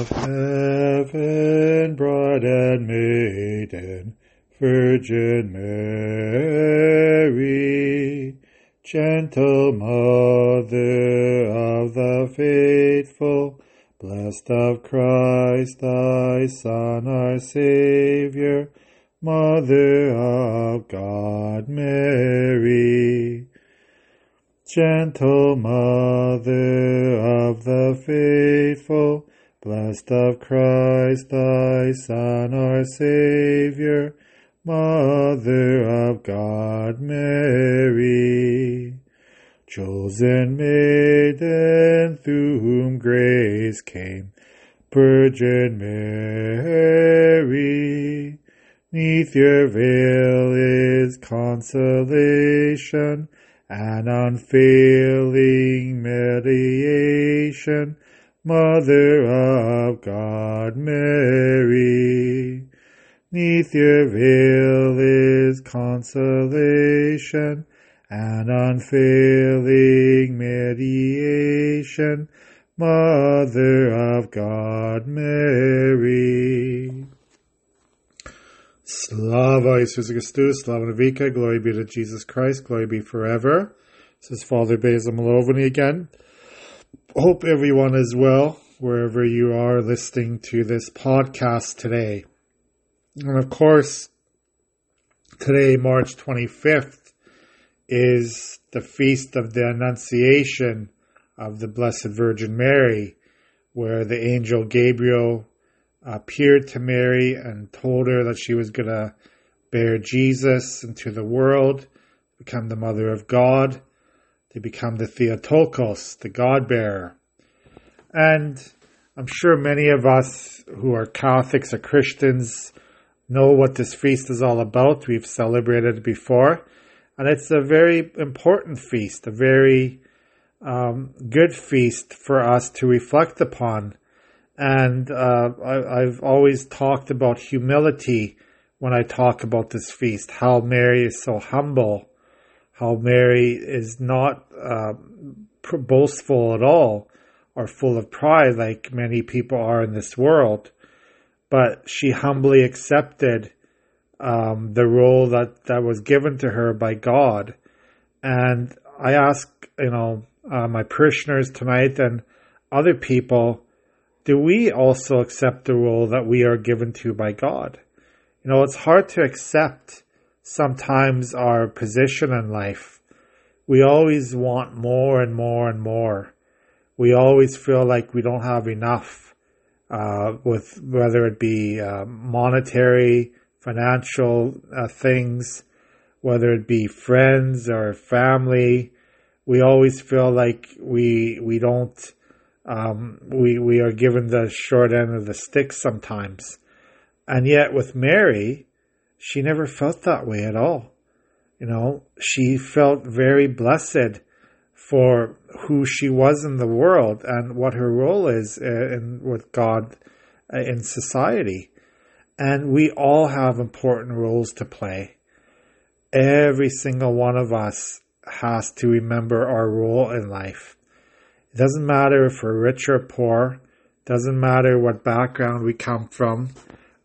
of heaven, bride and maiden, Virgin Mary, gentle mother of the faithful, blessed of Christ thy Son, our Saviour, Mother of God, Mary. Gentle Mother of the faithful, blessed of Christ thy Son, our Saviour, Mother of God, Mary. Chosen maiden through whom grace came, Virgin Mary. Neath your veil is consolation, and unfailing mediation, Mother of God, Mary. Neath your veil is consolation, and unfailing mediation, Mother of God, Mary. Slava Jesus Christus, Slava Navika, glory be to Jesus Christ, glory be forever. This is Father Basil Malovany again. Hope everyone is well wherever you are listening to this podcast today. And of course, today, March 25th, is the feast of the Annunciation of the Blessed Virgin Mary, where the angel Gabriel appeared to Mary and told her that she was going to bear Jesus into the world, become the mother of God, to become the Theotokos, the God bearer. And I'm sure many of us who are Catholics or Christians know what this feast is all about. We've celebrated it before. And it's a very important feast, a very um, good feast for us to reflect upon and uh, I, have always talked about humility when I talk about this feast, how Mary is so humble, how Mary is not uh, boastful at all or full of pride like many people are in this world, but she humbly accepted um, the role that, that was given to her by God. And I ask, you know, uh, my parishioners tonight and other people, do we also accept the role that we are given to by God? You know, it's hard to accept sometimes our position in life. We always want more and more and more. We always feel like we don't have enough, uh, with whether it be uh, monetary, financial uh, things, whether it be friends or family. We always feel like we we don't um, we we are given the short end of the stick sometimes, and yet with Mary, she never felt that way at all. You know, she felt very blessed for who she was in the world and what her role is uh, in with God uh, in society. And we all have important roles to play. Every single one of us has to remember our role in life. It doesn't matter if we're rich or poor. Doesn't matter what background we come from,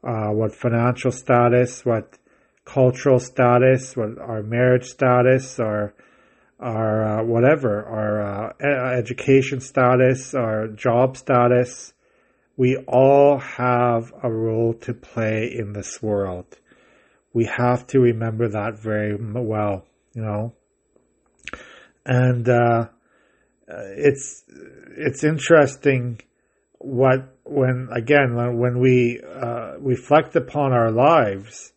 uh, what financial status, what cultural status, what our marriage status, or our uh, whatever, our uh, education status, our job status. We all have a role to play in this world. We have to remember that very well, you know. And uh, uh, it's it's interesting what when again when, we uh, reflect upon our lives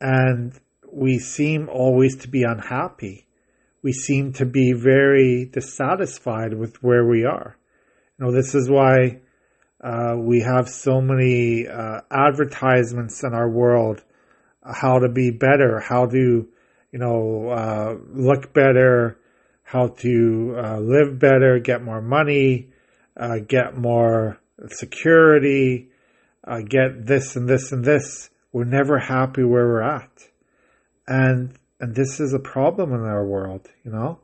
and we seem always to be unhappy we seem to be very dissatisfied with where we are. You know this is why uh, we have so many uh, advertisements in our world how to be better how to you know uh, look better how to uh, live better, get more money, uh, get more security, uh, get this and this and this. We're never happy where we're at. And, and this is a problem in our world, you know?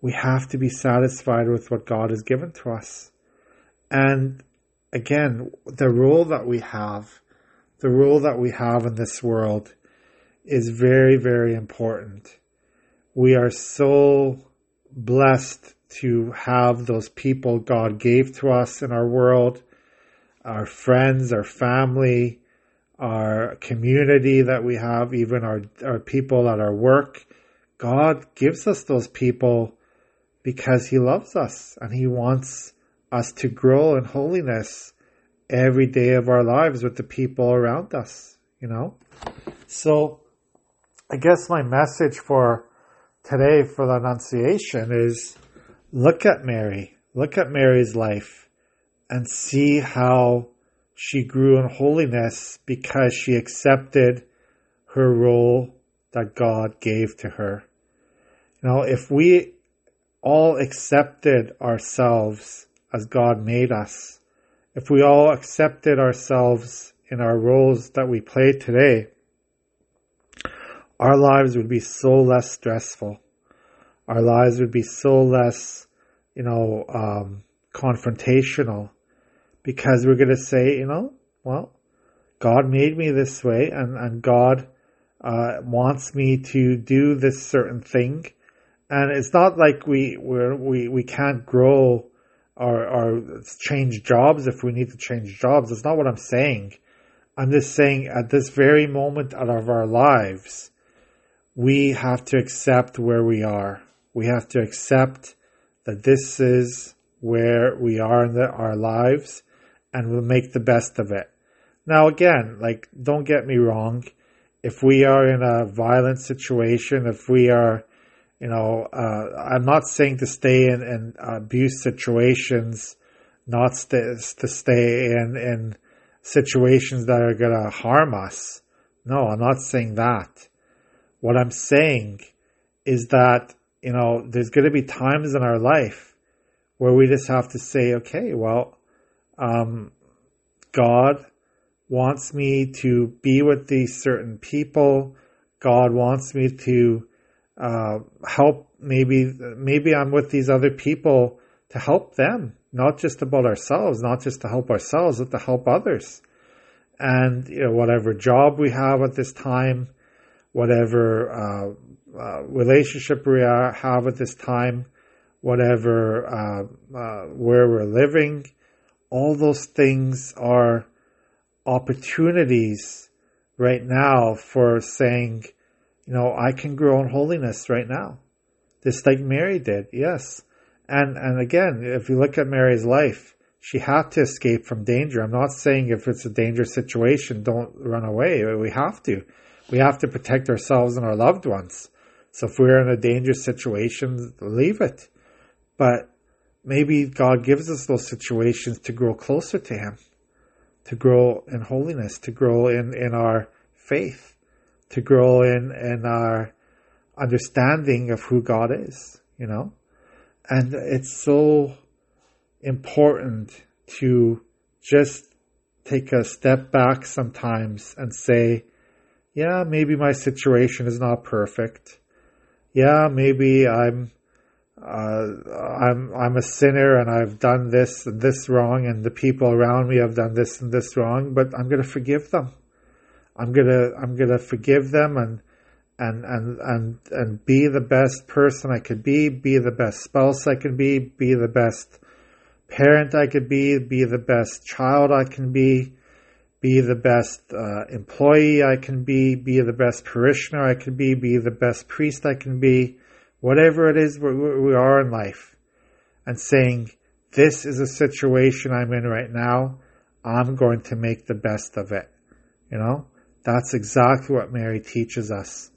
We have to be satisfied with what God has given to us. And again, the rule that we have, the rule that we have in this world is very, very important. We are so blessed to have those people God gave to us in our world, our friends, our family, our community that we have, even our, our people at our work. God gives us those people because He loves us and He wants us to grow in holiness every day of our lives with the people around us, you know? So I guess my message for today for the Annunciation is look at Mary, look at Mary's life and see how she grew in holiness because she accepted her role that God gave to her. You know, if we all accepted ourselves as God made us, if we all accepted ourselves in our roles that we play today, our lives would be so less stressful. Our lives would be so less, you know, um, confrontational because we're going to say, you know, well, God made me this way and, and God uh, wants me to do this certain thing. And it's not like we, we, we can't grow or, or change jobs if we need to change jobs. That's not what I'm saying. I'm just saying at this very moment out of our lives, we have to accept where we are. We have to accept that this is where we are in the, our lives and we'll make the best of it. Now again, like, don't get me wrong. If we are in a violent situation, if we are you know, uh, I'm not saying to stay in, in abuse situations, not st- to stay in, in situations that are going to harm us. No, I'm not saying that. What I'm saying is that, you know, there's going to be times in our life where we just have to say, okay, well, um, God wants me to be with these certain people. God wants me to uh, help maybe maybe I'm with these other people to help them, not just about ourselves, not just to help ourselves, but to help others. And you know, whatever job we have at this time, whatever uh, uh, relationship we are, have at this time, whatever uh, uh, where we're living, all those things are opportunities right now for saying you know, I can grow in holiness right now. Just like Mary did, yes. And and again, if you look at Mary's life, she had to escape from danger. I'm not saying if it's a dangerous situation, don't run away. We have to. We have to protect ourselves and our loved ones. So if we're in a dangerous situation, leave it. But maybe God gives us those situations to grow closer to Him, to grow in holiness, to grow in, in our faith to grow in, in our understanding of who God is, you know? And it's so important to just take a step back sometimes and say, yeah, maybe my situation is not perfect. Yeah, maybe I'm, uh, I'm, I'm a sinner and I've done this and this wrong and the people around me have done this and this wrong, but I'm going to forgive them. I'm gonna I'm gonna forgive them and and and and and be the best person I could be, be the best spouse I can be, be the best parent I could be, be the best child I can be, be the best uh, employee I can be, be the best parishioner I can be, be the best priest I can be, whatever it is we, we are in life, and saying, this is a situation I'm in right now. I'm going to make the best of it. You know? That's exactly what Mary teaches us.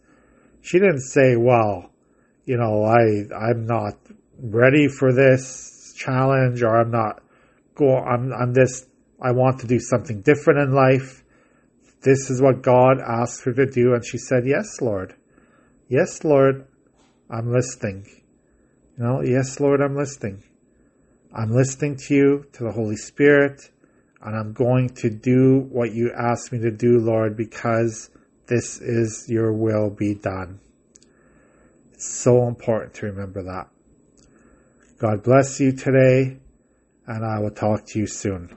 She didn't say, well, you know, I, I'm not ready for this challenge or I'm not go, I'm, I'm this, I want to do something different in life. This is what God asked her to do. And she said, yes, Lord. Yes, Lord, I'm listening. You know, yes, Lord, I'm listening. I'm listening to you, to the Holy Spirit and I'm going to do what you ask me to do, Lord, because this is your will be done. It's so important to remember that. God bless you today, and I will talk to you soon.